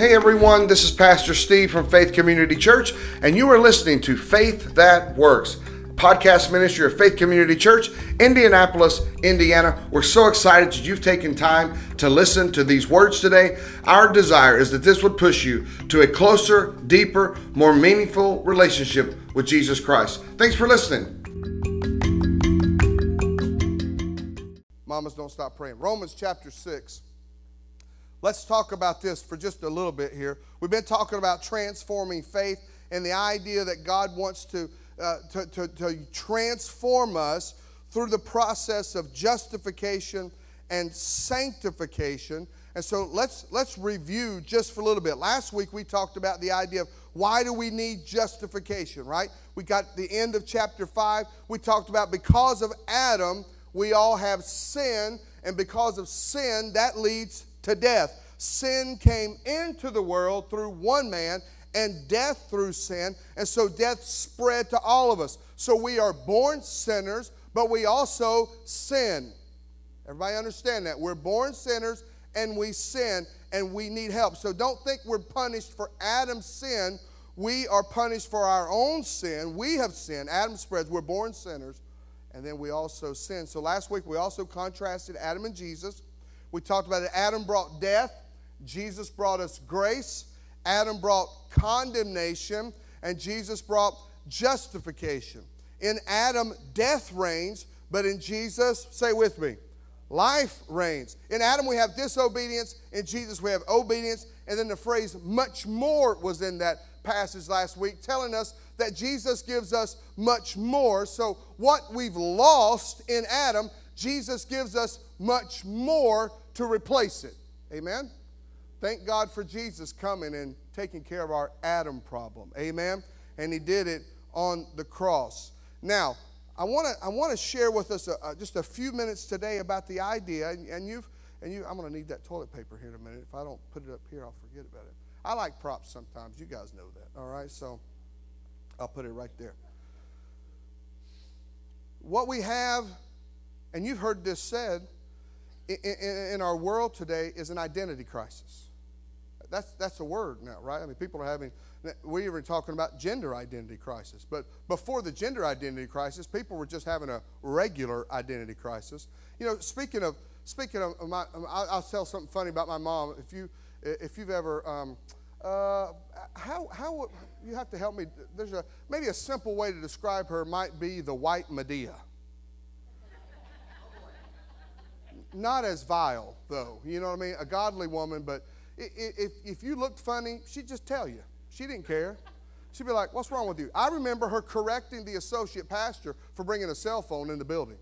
Hey everyone, this is Pastor Steve from Faith Community Church, and you are listening to Faith That Works, podcast ministry of Faith Community Church, Indianapolis, Indiana. We're so excited that you've taken time to listen to these words today. Our desire is that this would push you to a closer, deeper, more meaningful relationship with Jesus Christ. Thanks for listening. Mamas, don't stop praying. Romans chapter 6. Let's talk about this for just a little bit here. We've been talking about transforming faith and the idea that God wants to, uh, to, to, to transform us through the process of justification and sanctification. And so let's let's review just for a little bit. Last week we talked about the idea of why do we need justification, right? We got the end of chapter 5. We talked about because of Adam, we all have sin, and because of sin, that leads to death. Sin came into the world through one man, and death through sin, and so death spread to all of us. So we are born sinners, but we also sin. Everybody understand that? We're born sinners and we sin and we need help. So don't think we're punished for Adam's sin. We are punished for our own sin. We have sinned. Adam spreads. We're born sinners and then we also sin. So last week we also contrasted Adam and Jesus. We talked about it. Adam brought death, Jesus brought us grace. Adam brought condemnation, and Jesus brought justification. In Adam, death reigns, but in Jesus, say with me, life reigns. In Adam, we have disobedience. In Jesus, we have obedience. And then the phrase much more was in that passage last week, telling us that Jesus gives us much more. So, what we've lost in Adam, Jesus gives us much more to replace it. Amen? Thank God for Jesus coming and taking care of our Adam problem. Amen? And He did it on the cross. Now, I want to I want to share with us a, a, just a few minutes today about the idea, and, and you've and you I'm going to need that toilet paper here in a minute. If I don't put it up here, I'll forget about it. I like props sometimes. You guys know that. All right, so I'll put it right there. What we have, and you've heard this said, in, our world today is an identity crisis. That's, that's a word now, right? I mean, people are having, we were talking about gender identity crisis. But before the gender identity crisis, people were just having a regular identity crisis. You know, speaking of, speaking of my, I'll, I'll tell something funny about my mom. If, you, if you've ever, um, uh, how, how, you have to help me. There's a, maybe a simple way to describe her might be the white Madea. Not as vile, though. You know what I mean? A godly woman, but if, if you looked funny, she'd just tell you. She didn't care. She'd be like, What's wrong with you? I remember her correcting the associate pastor for bringing a cell phone in the building.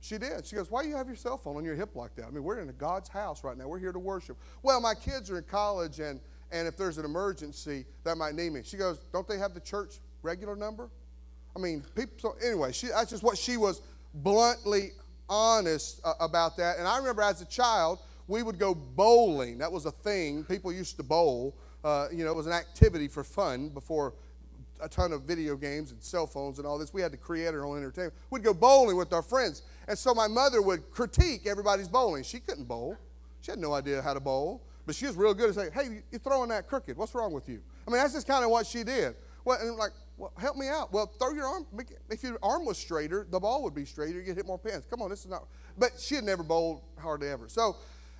She did. She goes, Why do you have your cell phone on your hip like that? I mean, we're in God's house right now. We're here to worship. Well, my kids are in college, and, and if there's an emergency, that might need me. She goes, Don't they have the church regular number? I mean, people. So anyway, she, that's just what she was bluntly honest uh, about that. And I remember as a child, we would go bowling. That was a thing. People used to bowl. Uh, you know, it was an activity for fun before a ton of video games and cell phones and all this. We had to create our own entertainment. We'd go bowling with our friends. And so my mother would critique everybody's bowling. She couldn't bowl. She had no idea how to bowl. But she was real good at saying, hey, you're throwing that crooked. What's wrong with you? I mean, that's just kind of what she did. Well, and like, well, help me out. Well, throw your arm. If your arm was straighter, the ball would be straighter. You'd hit more pins. Come on, this is not. But she had never bowled hardly ever. So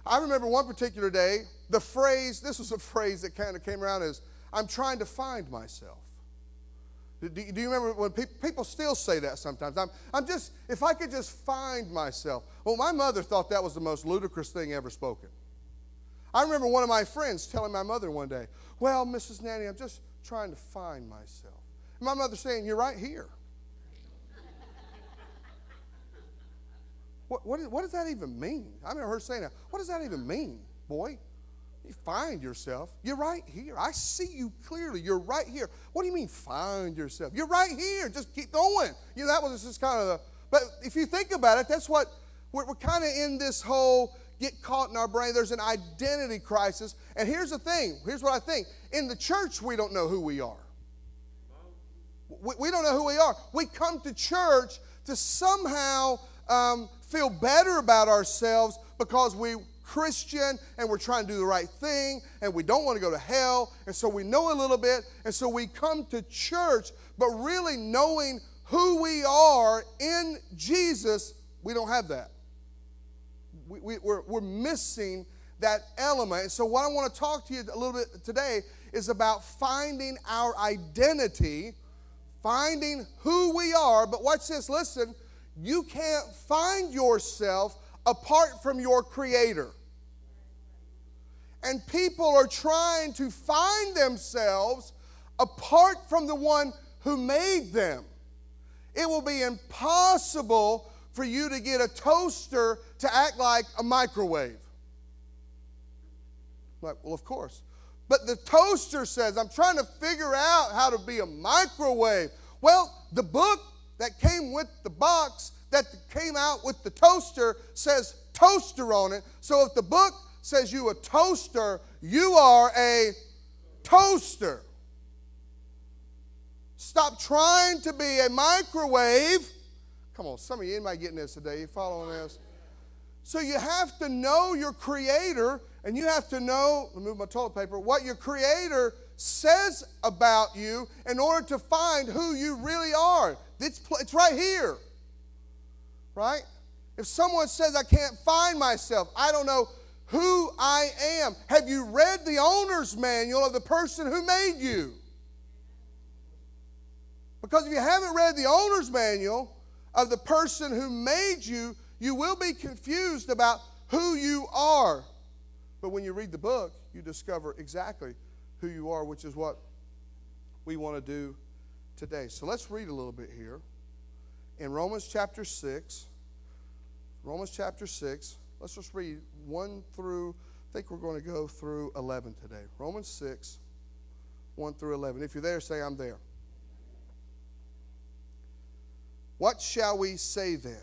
I remember one particular day, the phrase, this was a phrase that kind of came around as, I'm trying to find myself. Do, do you remember when pe- people still say that sometimes? I'm, I'm just, if I could just find myself. Well, my mother thought that was the most ludicrous thing ever spoken. I remember one of my friends telling my mother one day, Well, Mrs. Nanny, I'm just trying to find myself. My mother saying, You're right here. what, what, what does that even mean? I remember her saying that. What does that even mean, boy? You find yourself. You're right here. I see you clearly. You're right here. What do you mean find yourself? You're right here. Just keep going. You know, that was just kind of the. But if you think about it, that's what we're, we're kind of in this whole get caught in our brain. There's an identity crisis. And here's the thing here's what I think. In the church, we don't know who we are. We, we don't know who we are. We come to church to somehow um, feel better about ourselves because we're Christian and we're trying to do the right thing and we don't want to go to hell. And so we know a little bit. And so we come to church, but really knowing who we are in Jesus, we don't have that. We, we, we're, we're missing that element. And so, what I want to talk to you a little bit today is about finding our identity, finding who we are. But watch this listen, you can't find yourself apart from your Creator. And people are trying to find themselves apart from the one who made them. It will be impossible for you to get a toaster to act like a microwave. Like, well, of course. But the toaster says, I'm trying to figure out how to be a microwave. Well, the book that came with the box that came out with the toaster says toaster on it. So if the book says you a toaster, you are a toaster. Stop trying to be a microwave. Come on, some of you, anybody getting this today? You following this? So you have to know your creator and you have to know, remove my toilet paper, what your Creator says about you in order to find who you really are. It's, it's right here. Right? If someone says, I can't find myself, I don't know who I am, have you read the owner's manual of the person who made you? Because if you haven't read the owner's manual of the person who made you, you will be confused about who you are. But when you read the book, you discover exactly who you are, which is what we want to do today. So let's read a little bit here. In Romans chapter 6, Romans chapter 6, let's just read 1 through, I think we're going to go through 11 today. Romans 6, 1 through 11. If you're there, say, I'm there. What shall we say then?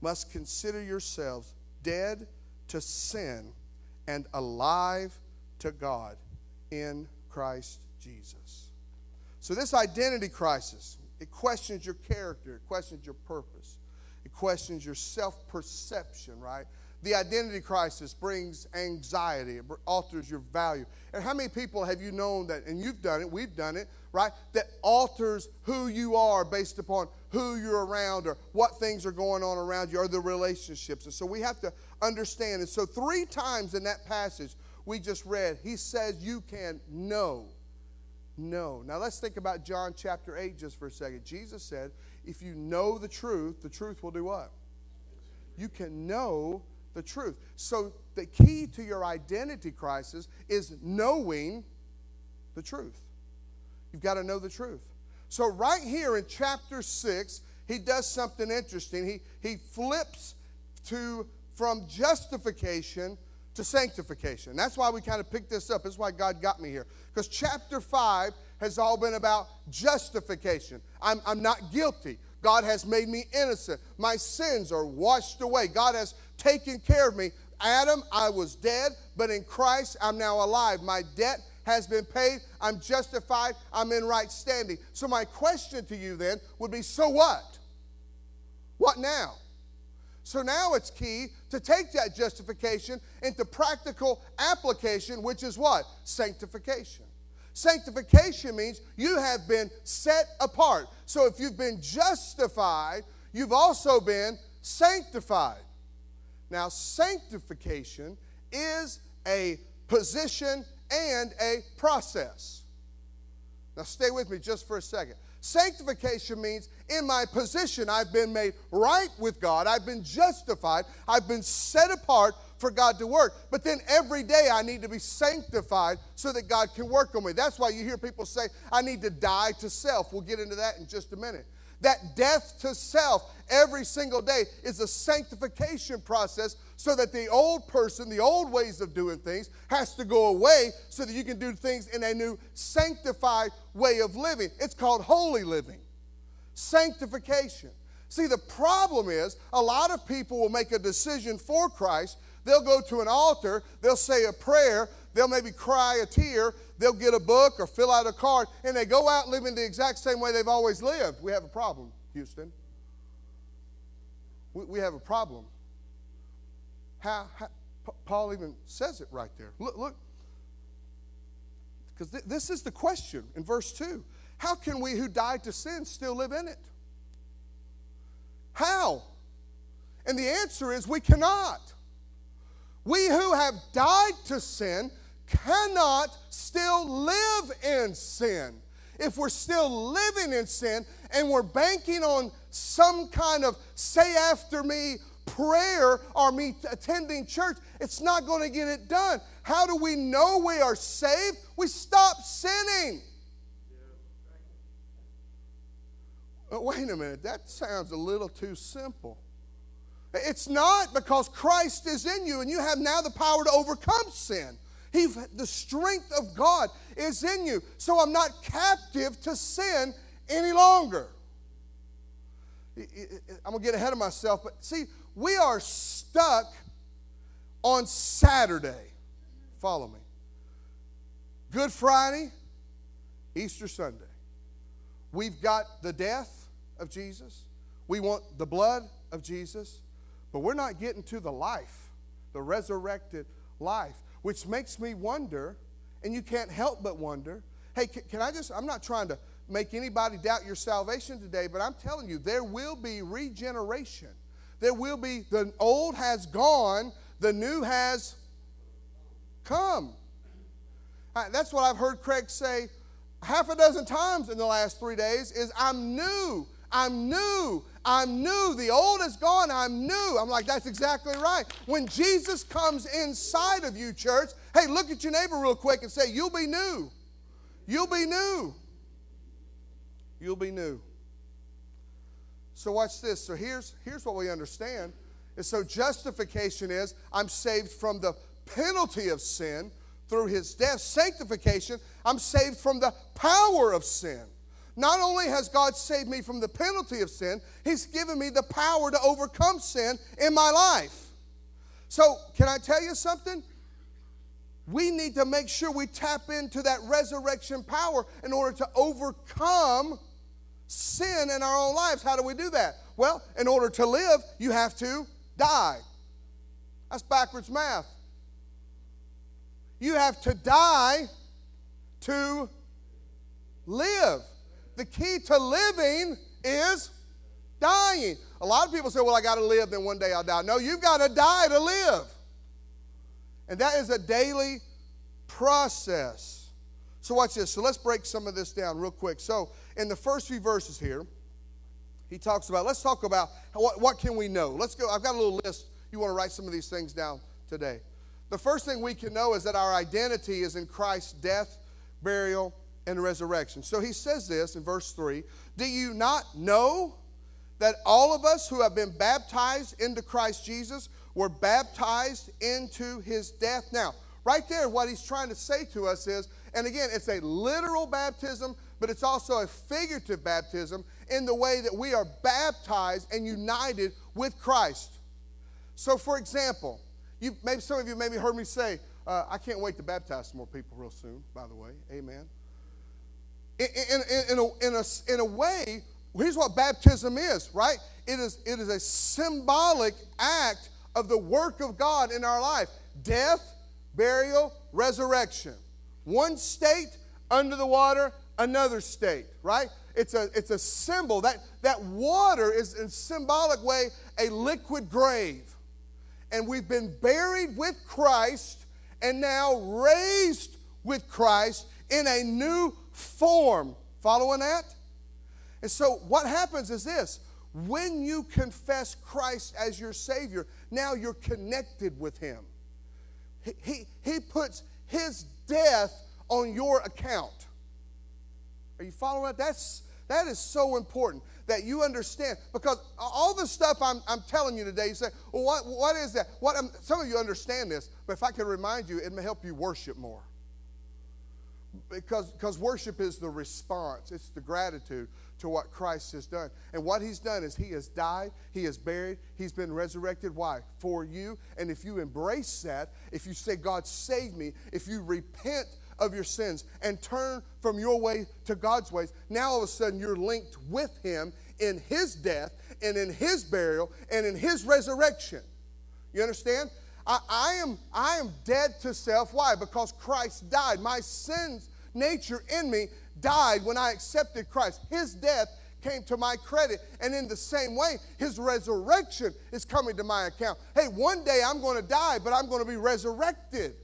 must consider yourselves dead to sin and alive to God in Christ Jesus. So, this identity crisis, it questions your character, it questions your purpose, it questions your self perception, right? The identity crisis brings anxiety, it alters your value. And how many people have you known that, and you've done it, we've done it, right? That alters who you are based upon who you're around or what things are going on around you or the relationships. And so we have to understand. And so, three times in that passage we just read, he says, You can know. Know. Now, let's think about John chapter 8 just for a second. Jesus said, If you know the truth, the truth will do what? You can know the truth. So, the key to your identity crisis is knowing the truth. You've got to know the truth. So, right here in chapter 6, he does something interesting. He, he flips to from justification to sanctification. That's why we kind of picked this up. That's why God got me here. Because chapter 5 has all been about justification. I'm, I'm not guilty. God has made me innocent. My sins are washed away. God has taken care of me. Adam, I was dead, but in Christ, I'm now alive. My debt has been paid. I'm justified. I'm in right standing. So, my question to you then would be so what? What now? So now it's key to take that justification into practical application, which is what? Sanctification. Sanctification means you have been set apart. So if you've been justified, you've also been sanctified. Now, sanctification is a position and a process. Now, stay with me just for a second. Sanctification means in my position, I've been made right with God, I've been justified, I've been set apart for God to work. But then every day I need to be sanctified so that God can work on me. That's why you hear people say, I need to die to self. We'll get into that in just a minute. That death to self every single day is a sanctification process so that the old person, the old ways of doing things, has to go away so that you can do things in a new sanctified way of living. It's called holy living, sanctification. See, the problem is a lot of people will make a decision for Christ. They'll go to an altar, they'll say a prayer, they'll maybe cry a tear, they'll get a book or fill out a card, and they go out living the exact same way they've always lived. We have a problem, Houston. We, we have a problem. How, how, Paul even says it right there. Look, look. Because th- this is the question in verse 2. How can we who died to sin still live in it? How? And the answer is we cannot. We who have died to sin cannot still live in sin. If we're still living in sin and we're banking on some kind of say after me prayer or me attending church, it's not going to get it done. How do we know we are saved? We stop sinning. But wait a minute, that sounds a little too simple. It's not because Christ is in you and you have now the power to overcome sin. He, the strength of God is in you. So I'm not captive to sin any longer. I'm going to get ahead of myself, but see, we are stuck on Saturday. Follow me. Good Friday, Easter Sunday. We've got the death of Jesus. We want the blood of Jesus, but we're not getting to the life, the resurrected life, which makes me wonder, and you can't help but wonder hey, can I just, I'm not trying to make anybody doubt your salvation today, but I'm telling you, there will be regeneration there will be the old has gone, the new has come. That's what I've heard Craig say half a dozen times in the last three days is I'm new. I'm new. I'm new. The old is gone. I'm new. I'm like, that's exactly right. When Jesus comes inside of you, church, hey, look at your neighbor real quick and say, You'll be new. You'll be new. You'll be new. So watch this. So here's here's what we understand. And so justification is I'm saved from the penalty of sin through his death. Sanctification, I'm saved from the power of sin. Not only has God saved me from the penalty of sin, He's given me the power to overcome sin in my life. So, can I tell you something? We need to make sure we tap into that resurrection power in order to overcome sin in our own lives. How do we do that? Well, in order to live, you have to die. That's backwards math. You have to die to live. The key to living is dying. A lot of people say, Well, I got to live, then one day I'll die. No, you've got to die to live. And that is a daily process. So, watch this. So, let's break some of this down real quick. So, in the first few verses here, he talks about, let's talk about what, what can we know. Let's go, I've got a little list. You want to write some of these things down today. The first thing we can know is that our identity is in Christ's death, burial, and resurrection. So he says this in verse 3 Do you not know that all of us who have been baptized into Christ Jesus were baptized into his death? Now, right there, what he's trying to say to us is, and again, it's a literal baptism but it's also a figurative baptism in the way that we are baptized and united with Christ. So, for example, you, maybe some of you maybe heard me say, Uh, I can't wait to baptize some more people real soon, by the way. Amen. In, in, in, a, in, a, in a way, here's what baptism is, right? It is, it is a symbolic act of the work of God in our life death, burial, resurrection. One state under the water, another state, right? It's a, it's a symbol. That, that water is, in symbolic way, a liquid grave. And we've been buried with Christ and now raised with Christ in a new form. Following that? And so, what happens is this when you confess Christ as your Savior, now you're connected with Him. He, he, he puts His death on your account. Are you following that? That's, that is so important that you understand because all the stuff I'm, I'm telling you today, you say, well, what, what is that? What, some of you understand this, but if I can remind you, it may help you worship more. Because, because worship is the response, it's the gratitude to what Christ has done. And what he's done is he has died, he has buried, he's been resurrected. Why? For you. And if you embrace that, if you say, God, save me, if you repent of your sins and turn from your way to God's ways, now all of a sudden you're linked with him in his death and in his burial and in his resurrection. You understand? I, I, am, I am dead to self. Why? Because Christ died. My sins nature in me died when I accepted Christ. His death came to my credit. And in the same way, his resurrection is coming to my account. Hey, one day I'm going to die, but I'm going to be resurrected.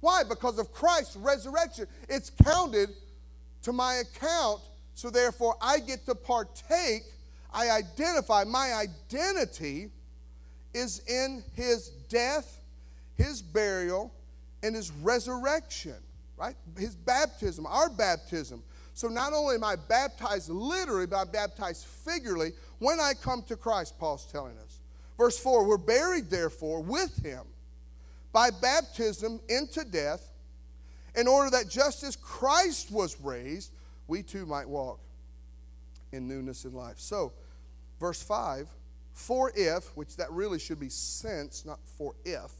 Why? Because of Christ's resurrection. It's counted to my account, so therefore I get to partake. I identify my identity is in his death, his burial, and his resurrection right? His baptism, our baptism. So not only am I baptized literally, but I'm baptized figuratively when I come to Christ, Paul's telling us. Verse 4 We're buried, therefore, with him by baptism into death, in order that just as Christ was raised, we too might walk in newness in life. So, verse 5 For if, which that really should be since, not for if,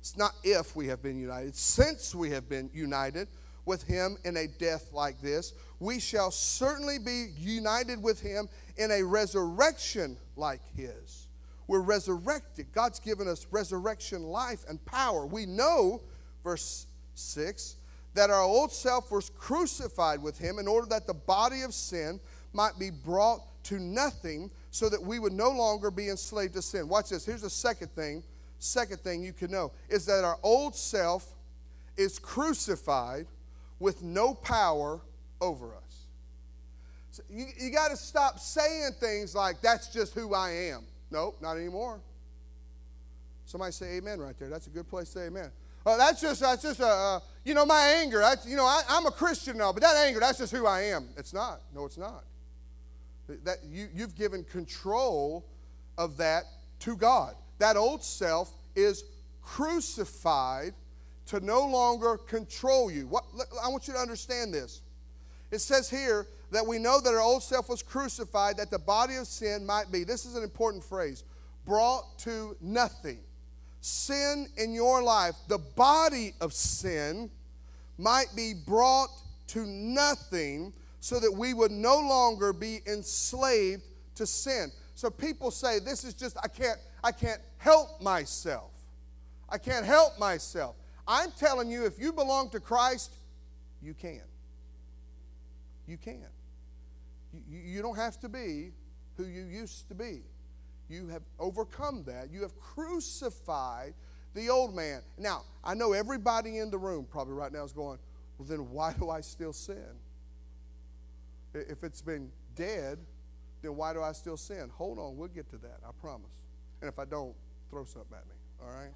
it's not if we have been united, since we have been united with him in a death like this, we shall certainly be united with him in a resurrection like his. We're resurrected. God's given us resurrection life and power. We know, verse 6, that our old self was crucified with him in order that the body of sin might be brought to nothing so that we would no longer be enslaved to sin. Watch this. Here's the second thing Second thing you can know is that our old self is crucified with no power over us. So you you got to stop saying things like, that's just who I am. Nope, not anymore. Somebody say amen right there. That's a good place to say amen. Oh, that's just, that's just a, uh, you know, my anger. That's, you know, I, I'm a Christian now, but that anger, that's just who I am. It's not. No, it's not. That you, you've given control of that to God. That old self is crucified to no longer control you. What, I want you to understand this. It says here that we know that our old self was crucified that the body of sin might be, this is an important phrase, brought to nothing. Sin in your life, the body of sin, might be brought to nothing so that we would no longer be enslaved to sin. So people say, This is just, I can't, I can't help myself. I can't help myself. I'm telling you, if you belong to Christ, you can. You can. You, you don't have to be who you used to be. You have overcome that. You have crucified the old man. Now, I know everybody in the room probably right now is going, well, then why do I still sin? If it's been dead, then why do I still sin? Hold on, we'll get to that, I promise. And if I don't, throw something at me, all right?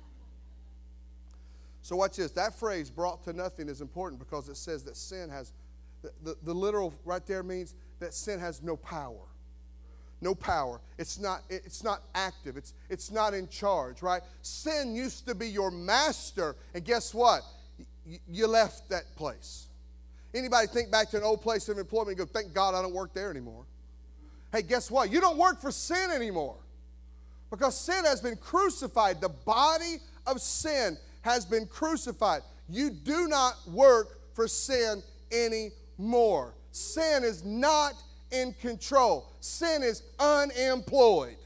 So, watch this. That phrase, brought to nothing, is important because it says that sin has, the, the, the literal right there means that sin has no power. No power. It's not, it's not active. It's, it's not in charge, right? Sin used to be your master, and guess what? Y- you left that place. Anybody think back to an old place of employment and go, thank God I don't work there anymore? Hey, guess what? You don't work for sin anymore. Because sin has been crucified. The body of sin has been crucified. You do not work for sin anymore. Sin is not in control, sin is unemployed.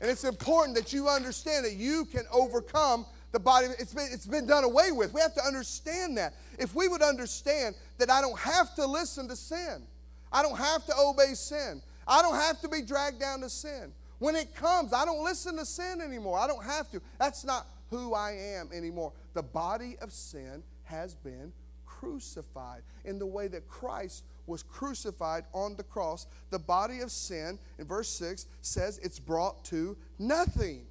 And it's important that you understand that you can overcome the body. It's been, it's been done away with. We have to understand that. If we would understand that I don't have to listen to sin, I don't have to obey sin, I don't have to be dragged down to sin. When it comes, I don't listen to sin anymore. I don't have to. That's not who I am anymore. The body of sin has been crucified in the way that Christ was crucified on the cross. The body of sin, in verse 6, says it's brought to nothing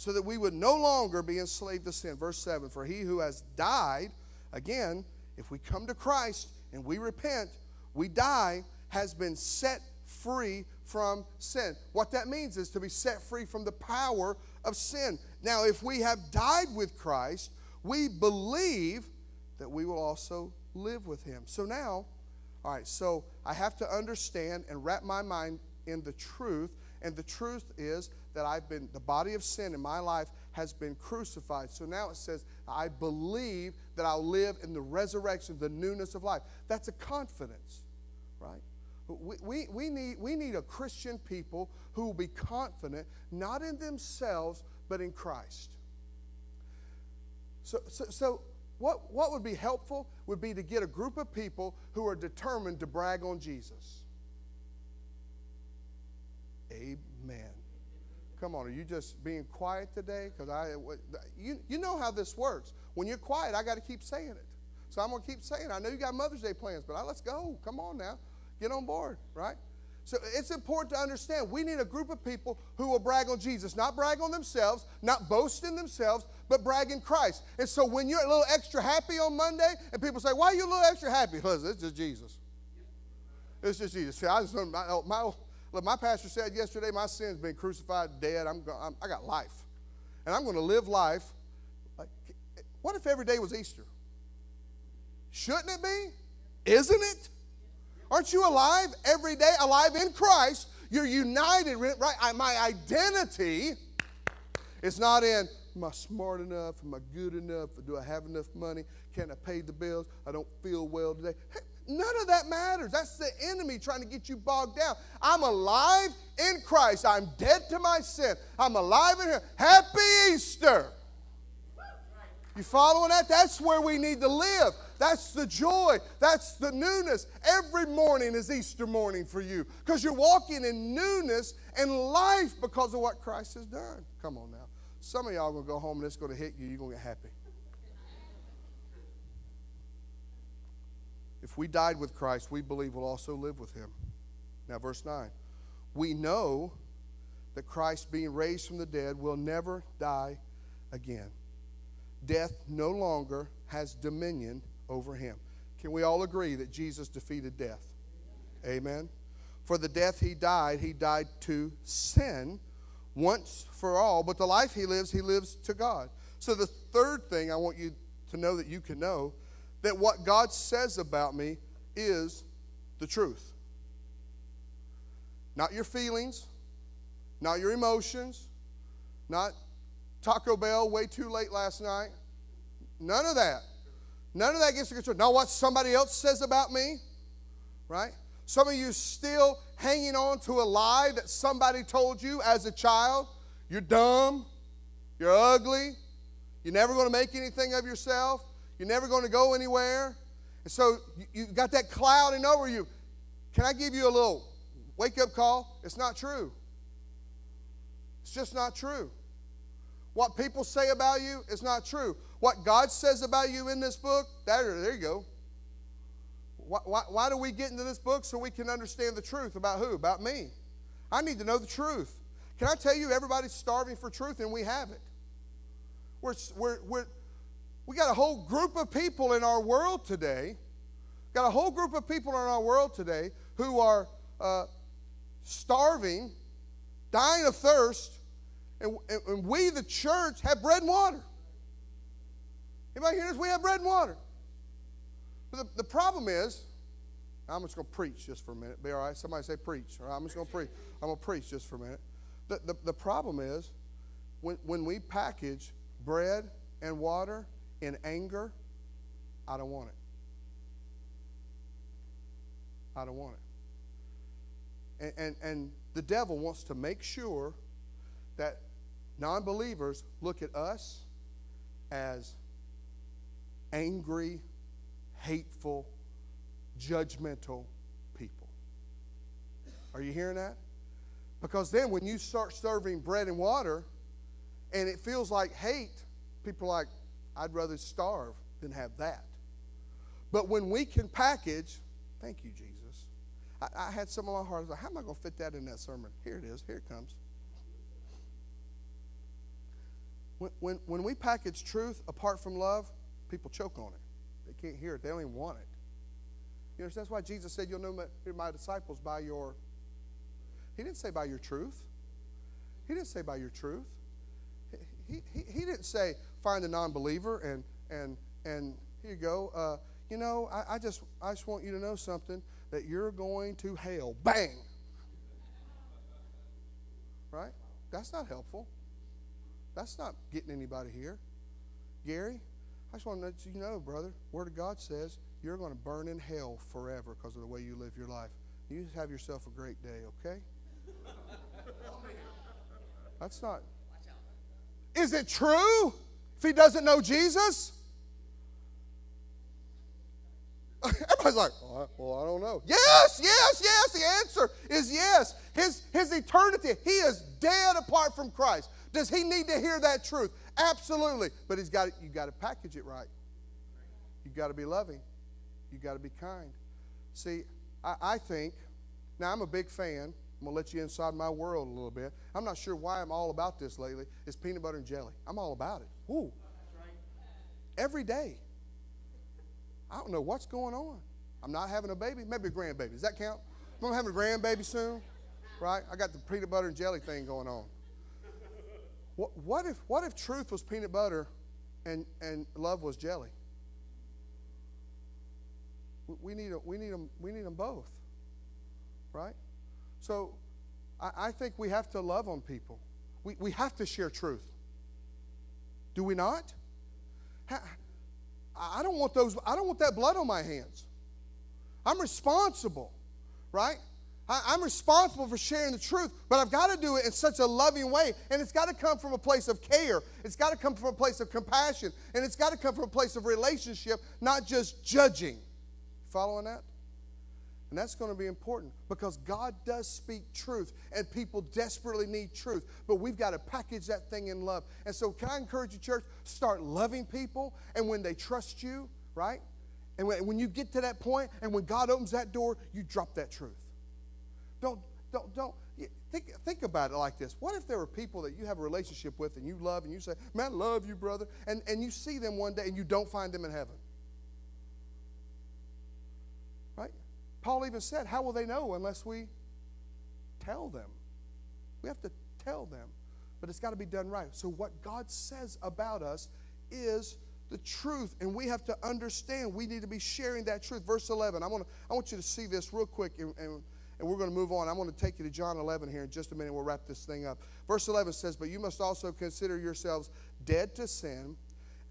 so that we would no longer be enslaved to sin. Verse 7 For he who has died, again, if we come to Christ and we repent, we die, has been set free from sin. What that means is to be set free from the power of sin. Now, if we have died with Christ, we believe that we will also live with him. So now, all right, so I have to understand and wrap my mind in the truth. And the truth is that I've been, the body of sin in my life has been crucified. So now it says, I believe that I'll live in the resurrection, the newness of life. That's a confidence, right? We, we, we, need, we need a Christian people who will be confident, not in themselves, but in Christ. So, so, so what, what would be helpful would be to get a group of people who are determined to brag on Jesus. Amen. Come on, are you just being quiet today? Because I, you, you know how this works. When you're quiet, I got to keep saying it. So I'm going to keep saying it. I know you got Mother's Day plans, but I, let's go. Come on now. Get on board, right? So it's important to understand we need a group of people who will brag on Jesus, not brag on themselves, not boast in themselves, but brag in Christ. And so when you're a little extra happy on Monday and people say, Why are you a little extra happy? Because it's just Jesus. It's just Jesus. See, I just, my, my, look, my pastor said yesterday, my sin's been crucified, dead. I'm, I'm, I got life. And I'm going to live life. Like, what if every day was Easter? Shouldn't it be? Isn't it? Aren't you alive every day? Alive in Christ. You're united, right? My identity is not in, am I smart enough? Am I good enough? Do I have enough money? Can I pay the bills? I don't feel well today. None of that matters. That's the enemy trying to get you bogged down. I'm alive in Christ. I'm dead to my sin. I'm alive in Him. Happy Easter. You following that? That's where we need to live. That's the joy. That's the newness. Every morning is Easter morning for you because you're walking in newness and life because of what Christ has done. Come on now. Some of y'all going to go home and it's going to hit you. You're going to get happy. If we died with Christ, we believe we'll also live with him. Now, verse 9. We know that Christ, being raised from the dead, will never die again. Death no longer has dominion over him. Can we all agree that Jesus defeated death? Amen. For the death he died, he died to sin once for all, but the life he lives, he lives to God. So the third thing I want you to know that you can know that what God says about me is the truth. Not your feelings, not your emotions, not Taco Bell way too late last night. None of that. None of that gets to control. Not what somebody else says about me, right? Some of you still hanging on to a lie that somebody told you as a child. You're dumb. You're ugly. You're never going to make anything of yourself. You're never going to go anywhere. And so you, have got that clouding over you. Can I give you a little wake up call? It's not true. It's just not true. What people say about you is not true. What God says about you in this book, there, there you go. Why, why, why do we get into this book? So we can understand the truth about who? About me. I need to know the truth. Can I tell you, everybody's starving for truth, and we have it. We're, we're, we're, we got a whole group of people in our world today, got a whole group of people in our world today who are uh, starving, dying of thirst, and, and we, the church, have bread and water. Anybody hear this? We have bread and water. But the, the problem is, I'm just going to preach just for a minute. Be all right? Somebody say preach. All right, I'm just going to preach. I'm going to preach just for a minute. The, the, the problem is, when, when we package bread and water in anger, I don't want it. I don't want it. And, and, and the devil wants to make sure that non believers look at us as angry, hateful, judgmental people. Are you hearing that? Because then when you start serving bread and water and it feels like hate, people are like, I'd rather starve than have that. But when we can package, thank you, Jesus. I, I had some of my heart. Like, how am I going to fit that in that sermon? Here it is. Here it comes. When, when, when we package truth apart from love, people choke on it. They can't hear it. They don't even want it. You know, that's why Jesus said, You'll know my, my disciples by your. He didn't say by your truth. He didn't say by your truth. He, he, he didn't say find a non believer and, and, and here you go. Uh, you know, I, I, just, I just want you to know something that you're going to hell. Bang! Right? That's not helpful. That's not getting anybody here. Gary, I just want to let you know, brother, Word of God says you're going to burn in hell forever because of the way you live your life. You just have yourself a great day, okay? That's not. Is it true if he doesn't know Jesus? Everybody's like, oh, well, I don't know. Yes, yes, yes. The answer is yes. His, his eternity, he is dead apart from Christ. Does he need to hear that truth? Absolutely. But he's got you got to package it right. You've got to be loving. You've got to be kind. See, I, I think, now I'm a big fan. I'm going to let you inside my world a little bit. I'm not sure why I'm all about this lately. It's peanut butter and jelly. I'm all about it. Ooh. Every day. I don't know what's going on. I'm not having a baby, maybe a grandbaby. Does that count? I'm having a grandbaby soon, right? I got the peanut butter and jelly thing going on. What, what, if, what if truth was peanut butter and, and love was jelly? We need, we, need them, we need them both, right? So I, I think we have to love on people. We, we have to share truth. Do we not? I don't want those, I don't want that blood on my hands. I'm responsible, right? I, am responsible for sharing the truth, but I've got to do it in such a loving way. And it's got to come from a place of care. It's got to come from a place of compassion. And it's got to come from a place of relationship, not just judging. Following that? And that's going to be important because God does speak truth and people desperately need truth. But we've got to package that thing in love. And so, can I encourage you, church, start loving people and when they trust you, right? And when, when you get to that point and when God opens that door, you drop that truth. Don't, don't, don't. Think, think about it like this. What if there were people that you have a relationship with and you love and you say, Man, I love you, brother, and, and you see them one day and you don't find them in heaven? Right? Paul even said, How will they know unless we tell them? We have to tell them. But it's got to be done right. So, what God says about us is the truth, and we have to understand we need to be sharing that truth. Verse 11, I want, to, I want you to see this real quick, and, and, and we're going to move on. I'm going to take you to John 11 here in just a minute. We'll wrap this thing up. Verse 11 says, But you must also consider yourselves dead to sin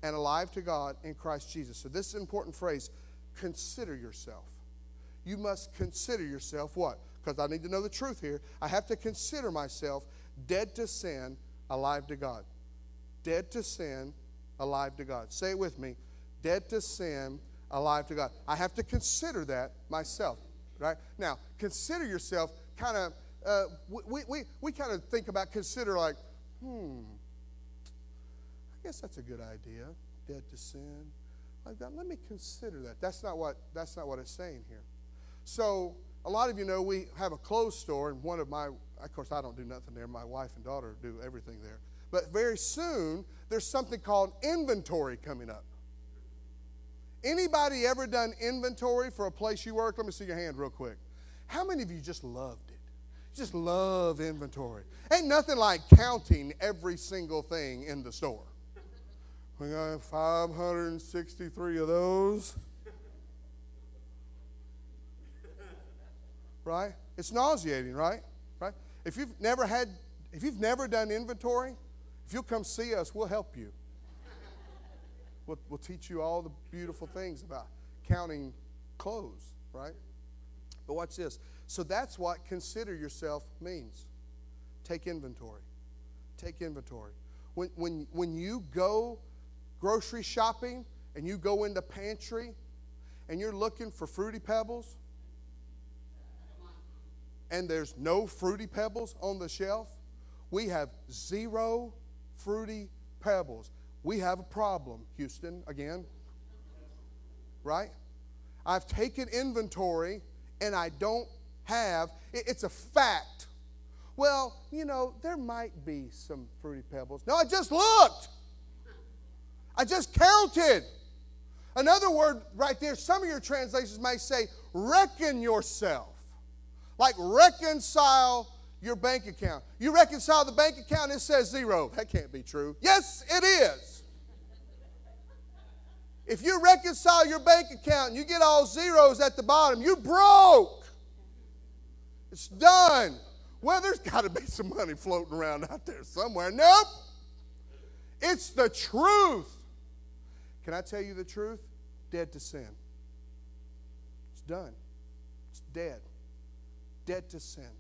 and alive to God in Christ Jesus. So, this is an important phrase consider yourself. You must consider yourself what? Because I need to know the truth here. I have to consider myself dead to sin, alive to God. Dead to sin, alive to God. Say it with me dead to sin, alive to God. I have to consider that myself, right? Now, consider yourself kind of, uh, we, we, we kind of think about consider like, hmm, I guess that's a good idea. Dead to sin. Like that. Let me consider that. That's not what that's not what it's saying here. So a lot of you know we have a clothes store, and one of my, of course, I don't do nothing there. My wife and daughter do everything there. But very soon, there's something called inventory coming up. Anybody ever done inventory for a place you work? Let me see your hand real quick. How many of you just loved it? just love inventory. Ain't nothing like counting every single thing in the store. We got 563 of those. Right? It's nauseating, right? Right? If you've never had if you've never done inventory, if you'll come see us, we'll help you. We'll, we'll teach you all the beautiful things about counting clothes, right? But watch this. So that's what consider yourself means. Take inventory. Take inventory. When, when, when you go grocery shopping and you go in the pantry and you're looking for fruity pebbles and there's no fruity pebbles on the shelf, we have zero fruity pebbles. We have a problem, Houston, again. Right? I've taken inventory and I don't have, it's a fact. Well, you know, there might be some fruity pebbles. No, I just looked. I just counted. Another word right there, some of your translations may say, reckon yourself. Like reconcile your bank account. You reconcile the bank account, it says zero. That can't be true. Yes, it is. If you reconcile your bank account and you get all zeros at the bottom, you broke. It's done. Well, there's got to be some money floating around out there somewhere. Nope. It's the truth. Can I tell you the truth? Dead to sin. It's done. It's dead. Dead to sin.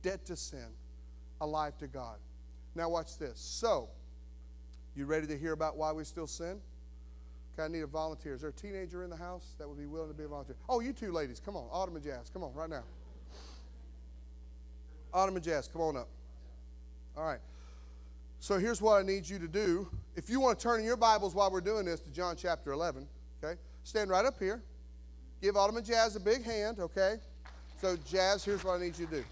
Dead to sin. Alive to God. Now, watch this. So, you ready to hear about why we still sin? Okay, I need a volunteer. Is there a teenager in the house that would be willing to be a volunteer? Oh, you two ladies, come on. Autumn and Jazz, come on, right now. Autumn and Jazz, come on up. All right. So here's what I need you to do. If you want to turn in your Bibles while we're doing this to John chapter 11, okay? Stand right up here. Give Autumn and Jazz a big hand, okay? So, Jazz, here's what I need you to do.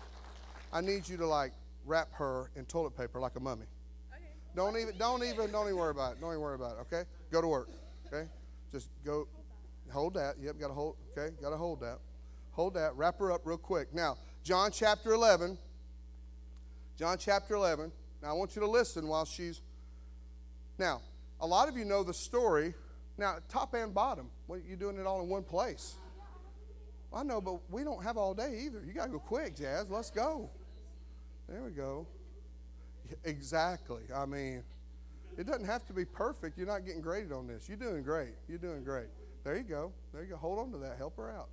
I need you to like wrap her in toilet paper like a mummy. Okay. Don't even, don't even, don't even worry about it. Don't even worry about it. Okay? Go to work. Okay? Just go, hold that. Yep, got to hold. Okay, got to hold that. Hold that. Wrap her up real quick. Now, John chapter 11. John chapter 11. Now, I want you to listen while she's. Now, a lot of you know the story. Now, top and bottom. What you doing it all in one place? I know, but we don't have all day either. You got to go quick, Jazz. Let's go. There we go. Exactly. I mean, it doesn't have to be perfect. You're not getting graded on this. You're doing great. You're doing great. There you go. There you go. Hold on to that. Help her out.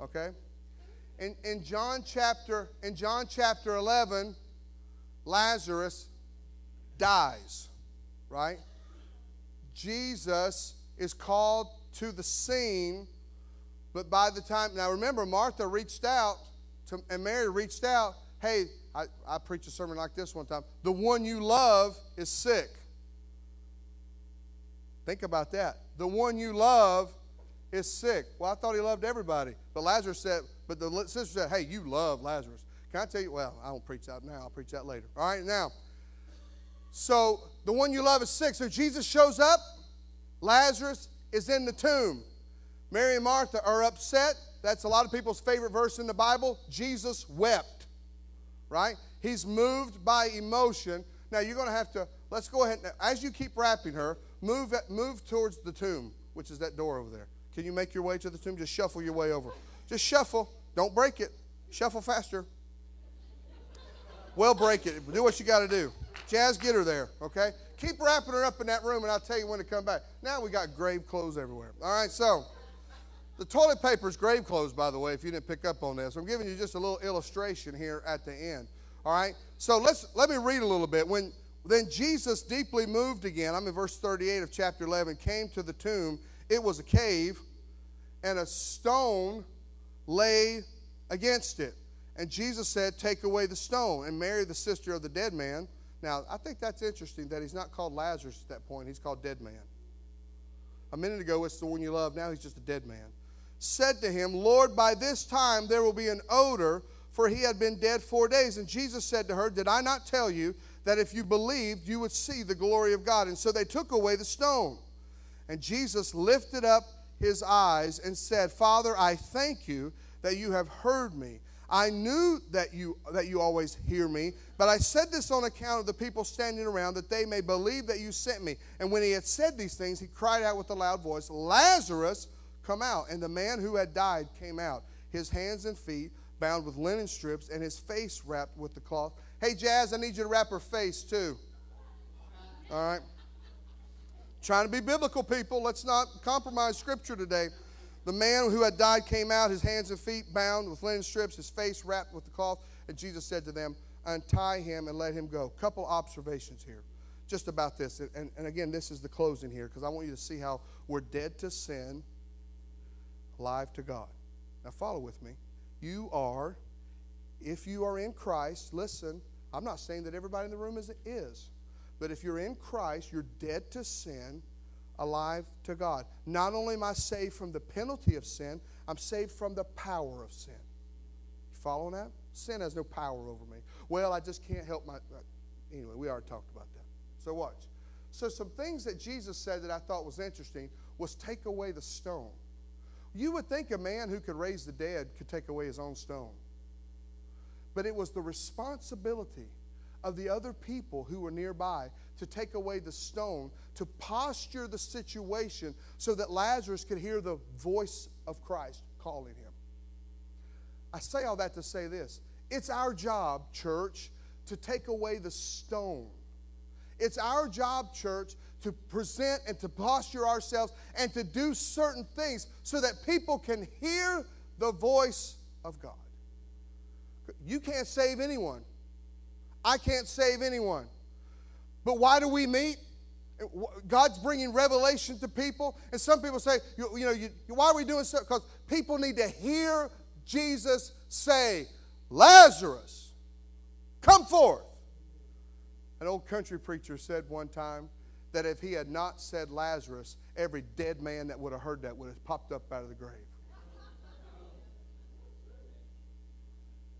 Okay? In, in John chapter in John chapter 11, Lazarus dies, right? Jesus is called to the scene, but by the time now remember Martha reached out to, and Mary reached out, hey, I, I preached a sermon like this one time. The one you love is sick. Think about that. The one you love is sick. Well, I thought he loved everybody. But Lazarus said, but the sister said, hey, you love Lazarus. Can I tell you? Well, I don't preach that now. I'll preach that later. All right, now. So the one you love is sick. So Jesus shows up. Lazarus is in the tomb. Mary and Martha are upset. That's a lot of people's favorite verse in the Bible. Jesus wept right? He's moved by emotion. Now you're going to have to, let's go ahead, now, as you keep wrapping her, move, move towards the tomb, which is that door over there. Can you make your way to the tomb? Just shuffle your way over. Just shuffle. Don't break it. Shuffle faster. Well, break it. Do what you got to do. Jazz, get her there, okay? Keep wrapping her up in that room, and I'll tell you when to come back. Now we got grave clothes everywhere. All right, so the toilet paper is grave clothes, by the way, if you didn't pick up on this. I'm giving you just a little illustration here at the end. All right? So let's let me read a little bit. When then Jesus, deeply moved again, I'm in verse 38 of chapter 11, came to the tomb. It was a cave, and a stone lay against it. And Jesus said, Take away the stone. And Mary, the sister of the dead man, now I think that's interesting that he's not called Lazarus at that point, he's called dead man. A minute ago, it's the one you love. Now he's just a dead man said to him, Lord, by this time there will be an odor, for he had been dead four days. And Jesus said to her, Did I not tell you that if you believed, you would see the glory of God? And so they took away the stone. And Jesus lifted up his eyes and said, Father, I thank you that you have heard me. I knew that you that you always hear me, but I said this on account of the people standing around that they may believe that you sent me. And when he had said these things, he cried out with a loud voice, Lazarus, come out. And the man who had died came out, his hands and feet bound with linen strips, and his face wrapped with the cloth. Hey, Jazz, I need you to wrap her face too. All right? Trying to be biblical, people. Let's not compromise scripture today. The man who had died came out, his hands and feet bound with linen strips, his face wrapped with the cloth. And Jesus said to them, Untie him and let him go. Couple observations here just about this. And, and again, this is the closing here because I want you to see how we're dead to sin, alive to God. Now, follow with me. You are, if you are in Christ, listen, I'm not saying that everybody in the room is, is but if you're in Christ, you're dead to sin, alive to God. Not only am I saved from the penalty of sin, I'm saved from the power of sin. You following that? Sin has no power over me. Well, I just can't help my. Anyway, we already talked about that. So, watch. So, some things that Jesus said that I thought was interesting was take away the stone. You would think a man who could raise the dead could take away his own stone. But it was the responsibility of the other people who were nearby to take away the stone, to posture the situation so that Lazarus could hear the voice of Christ calling him. I say all that to say this it's our job, church, to take away the stone. It's our job, church, to present and to posture ourselves and to do certain things so that people can hear the voice of God. You can't save anyone. I can't save anyone. But why do we meet? God's bringing revelation to people. And some people say, you, you know, you, why are we doing so? Because people need to hear Jesus say, Lazarus, come forth. An old country preacher said one time that if he had not said Lazarus, every dead man that would have heard that would have popped up out of the grave.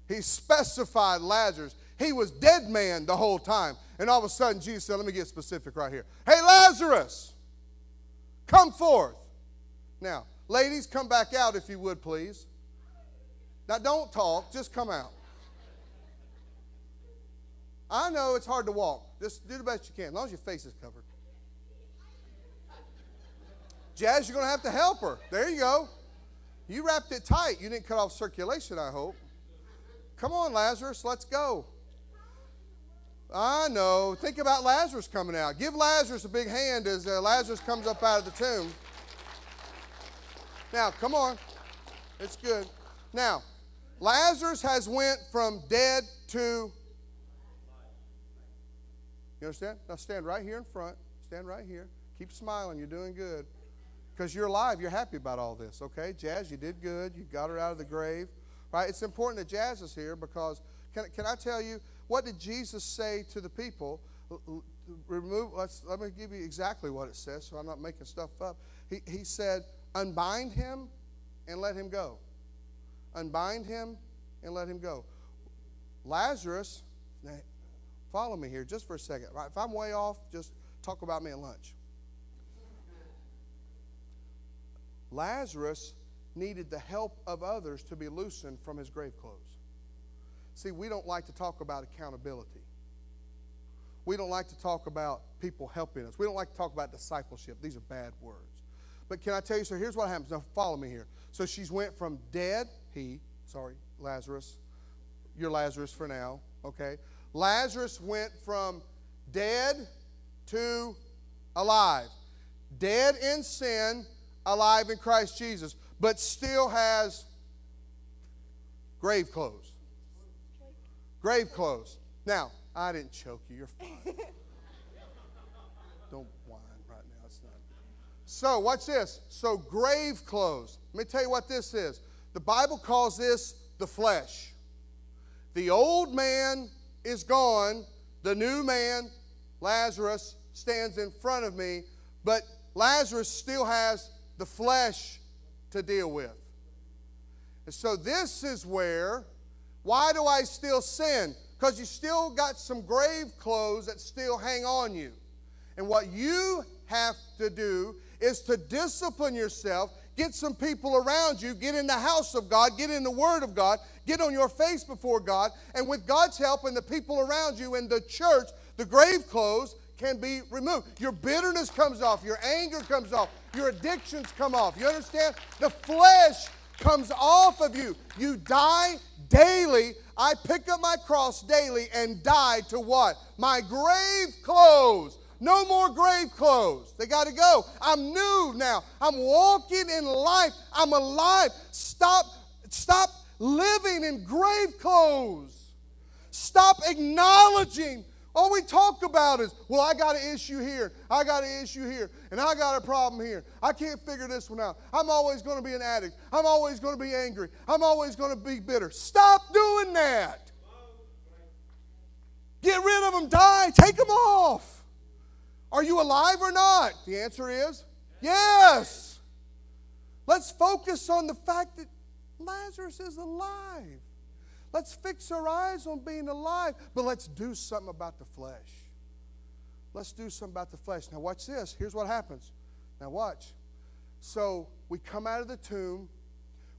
He specified Lazarus. He was dead man the whole time. And all of a sudden, Jesus said, Let me get specific right here. Hey, Lazarus, come forth. Now, ladies, come back out if you would, please. Now, don't talk, just come out. I know it's hard to walk. Just do the best you can, as long as your face is covered. Jazz, you're going to have to help her. There you go. You wrapped it tight. You didn't cut off circulation, I hope. Come on, Lazarus, let's go. I know. Think about Lazarus coming out. Give Lazarus a big hand as uh, Lazarus comes up out of the tomb. Now, come on. It's good. Now, Lazarus has went from dead to You understand? Now stand right here in front. Stand right here. Keep smiling. You're doing good. Because you're alive. You're happy about all this, okay? Jazz, you did good. You got her out of the grave. Right? It's important that Jazz is here because can, can I tell you what did Jesus say to the people? Remove, let's, let me give you exactly what it says so I'm not making stuff up. He, he said, Unbind him and let him go. Unbind him and let him go. Lazarus, follow me here just for a second. Right? If I'm way off, just talk about me at lunch. Lazarus needed the help of others to be loosened from his grave clothes. See, we don't like to talk about accountability. We don't like to talk about people helping us. We don't like to talk about discipleship. These are bad words. But can I tell you, so here's what happens. Now, follow me here. So she's went from dead, he, sorry, Lazarus. You're Lazarus for now, okay? Lazarus went from dead to alive. Dead in sin, alive in Christ Jesus, but still has grave clothes. Grave clothes. Now, I didn't choke you. You're fine. Don't whine right now. It's not. So, what's this? So, grave clothes. Let me tell you what this is. The Bible calls this the flesh. The old man is gone. The new man, Lazarus, stands in front of me. But Lazarus still has the flesh to deal with. And so, this is where why do I still sin? Because you still got some grave clothes that still hang on you. And what you have to do is to discipline yourself, get some people around you, get in the house of God, get in the Word of God, get on your face before God, and with God's help and the people around you in the church, the grave clothes can be removed. Your bitterness comes off, your anger comes off, your addictions come off. You understand? The flesh comes off of you. You die daily. I pick up my cross daily and die to what? My grave clothes. No more grave clothes. They got to go. I'm new now. I'm walking in life. I'm alive. Stop, stop living in grave clothes. Stop acknowledging all we talk about is, well, I got an issue here, I got an issue here, and I got a problem here. I can't figure this one out. I'm always going to be an addict. I'm always going to be angry. I'm always going to be bitter. Stop doing that. Get rid of them, die, take them off. Are you alive or not? The answer is yes. Let's focus on the fact that Lazarus is alive. Let's fix our eyes on being alive, but let's do something about the flesh. Let's do something about the flesh. Now, watch this. Here's what happens. Now, watch. So, we come out of the tomb,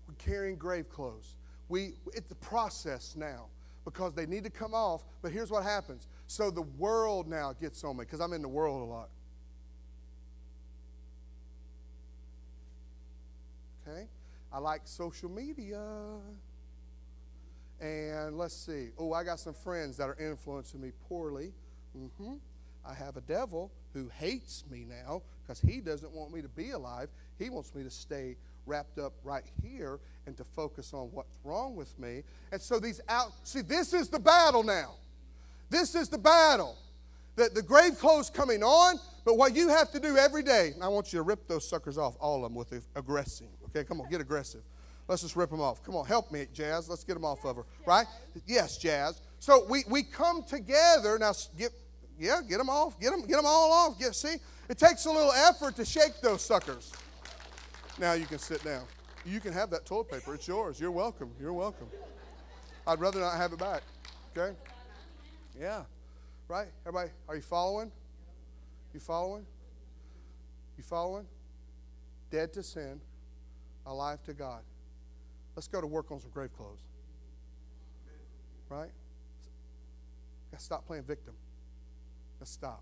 we're carrying grave clothes. We, it's the process now because they need to come off, but here's what happens. So, the world now gets on me because I'm in the world a lot. Okay? I like social media. And let's see. Oh, I got some friends that are influencing me poorly. Mm-hmm. I have a devil who hates me now because he doesn't want me to be alive. He wants me to stay wrapped up right here and to focus on what's wrong with me. And so these out, see, this is the battle now. This is the battle. That the grave clothes coming on, but what you have to do every day, I want you to rip those suckers off, all of them, with aggressive. Okay, come on, get aggressive. Let's just rip them off. Come on, help me, Jazz. Let's get them off of her. Right? Yes, Jazz. So we, we come together. Now, get, yeah, get them off. Get them, get them all off. Get, see? It takes a little effort to shake those suckers. Now you can sit down. You can have that toilet paper. It's yours. You're welcome. You're welcome. I'd rather not have it back. Okay? Yeah. Right? Everybody, are you following? You following? You following? Dead to sin, alive to God. Let's go to work on some grave clothes. Right? Gotta stop playing victim. Let's stop.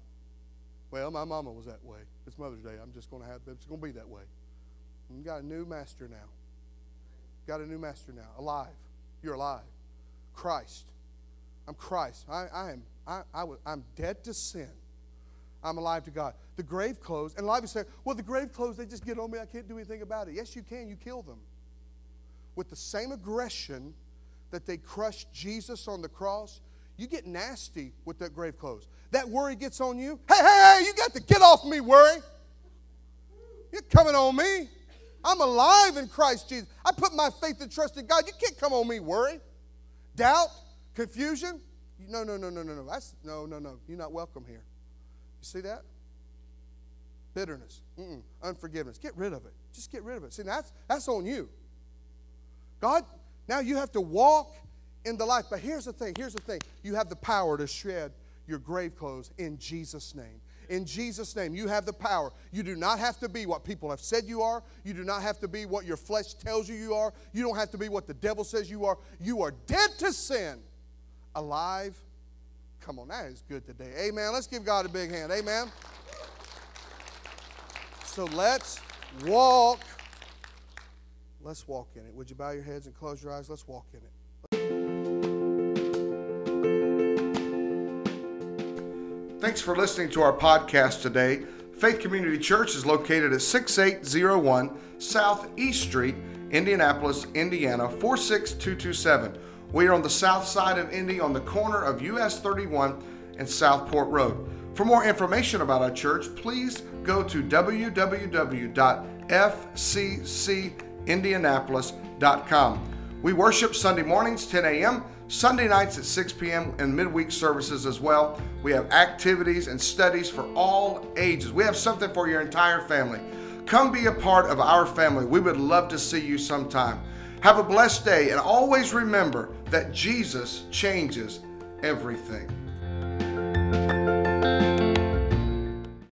Well, my mama was that way. It's Mother's Day. I'm just to have, it's to be that way. You got a new master now. Got a new master now. Alive. You're alive. Christ. I'm Christ. I, I am. I, I was, I'm dead to sin. I'm alive to God. The grave clothes, and a lot of you say, well, the grave clothes, they just get on me. I can't do anything about it. Yes, you can. You kill them with the same aggression that they crushed Jesus on the cross, you get nasty with that grave clothes. That worry gets on you. Hey, hey, hey, you got to get off me, worry. You're coming on me. I'm alive in Christ Jesus. I put my faith and trust in God. You can't come on me, worry. Doubt, confusion. No, no, no, no, no, no. That's no, no, no. You're not welcome here. You see that? Bitterness, Mm-mm. unforgiveness. Get rid of it. Just get rid of it. See, that's that's on you. God, now you have to walk in the life. But here's the thing here's the thing you have the power to shed your grave clothes in Jesus' name. In Jesus' name, you have the power. You do not have to be what people have said you are. You do not have to be what your flesh tells you you are. You don't have to be what the devil says you are. You are dead to sin, alive. Come on, that is good today. Amen. Let's give God a big hand. Amen. So let's walk Let's walk in it. Would you bow your heads and close your eyes? Let's walk in it. Thanks for listening to our podcast today. Faith Community Church is located at 6801 South East Street, Indianapolis, Indiana 46227. We are on the south side of Indy on the corner of US 31 and Southport Road. For more information about our church, please go to www.fcc.com indianapolis.com. We worship Sunday mornings, 10 a.m., Sunday nights at 6 p.m., and midweek services as well. We have activities and studies for all ages. We have something for your entire family. Come be a part of our family. We would love to see you sometime. Have a blessed day, and always remember that Jesus changes everything.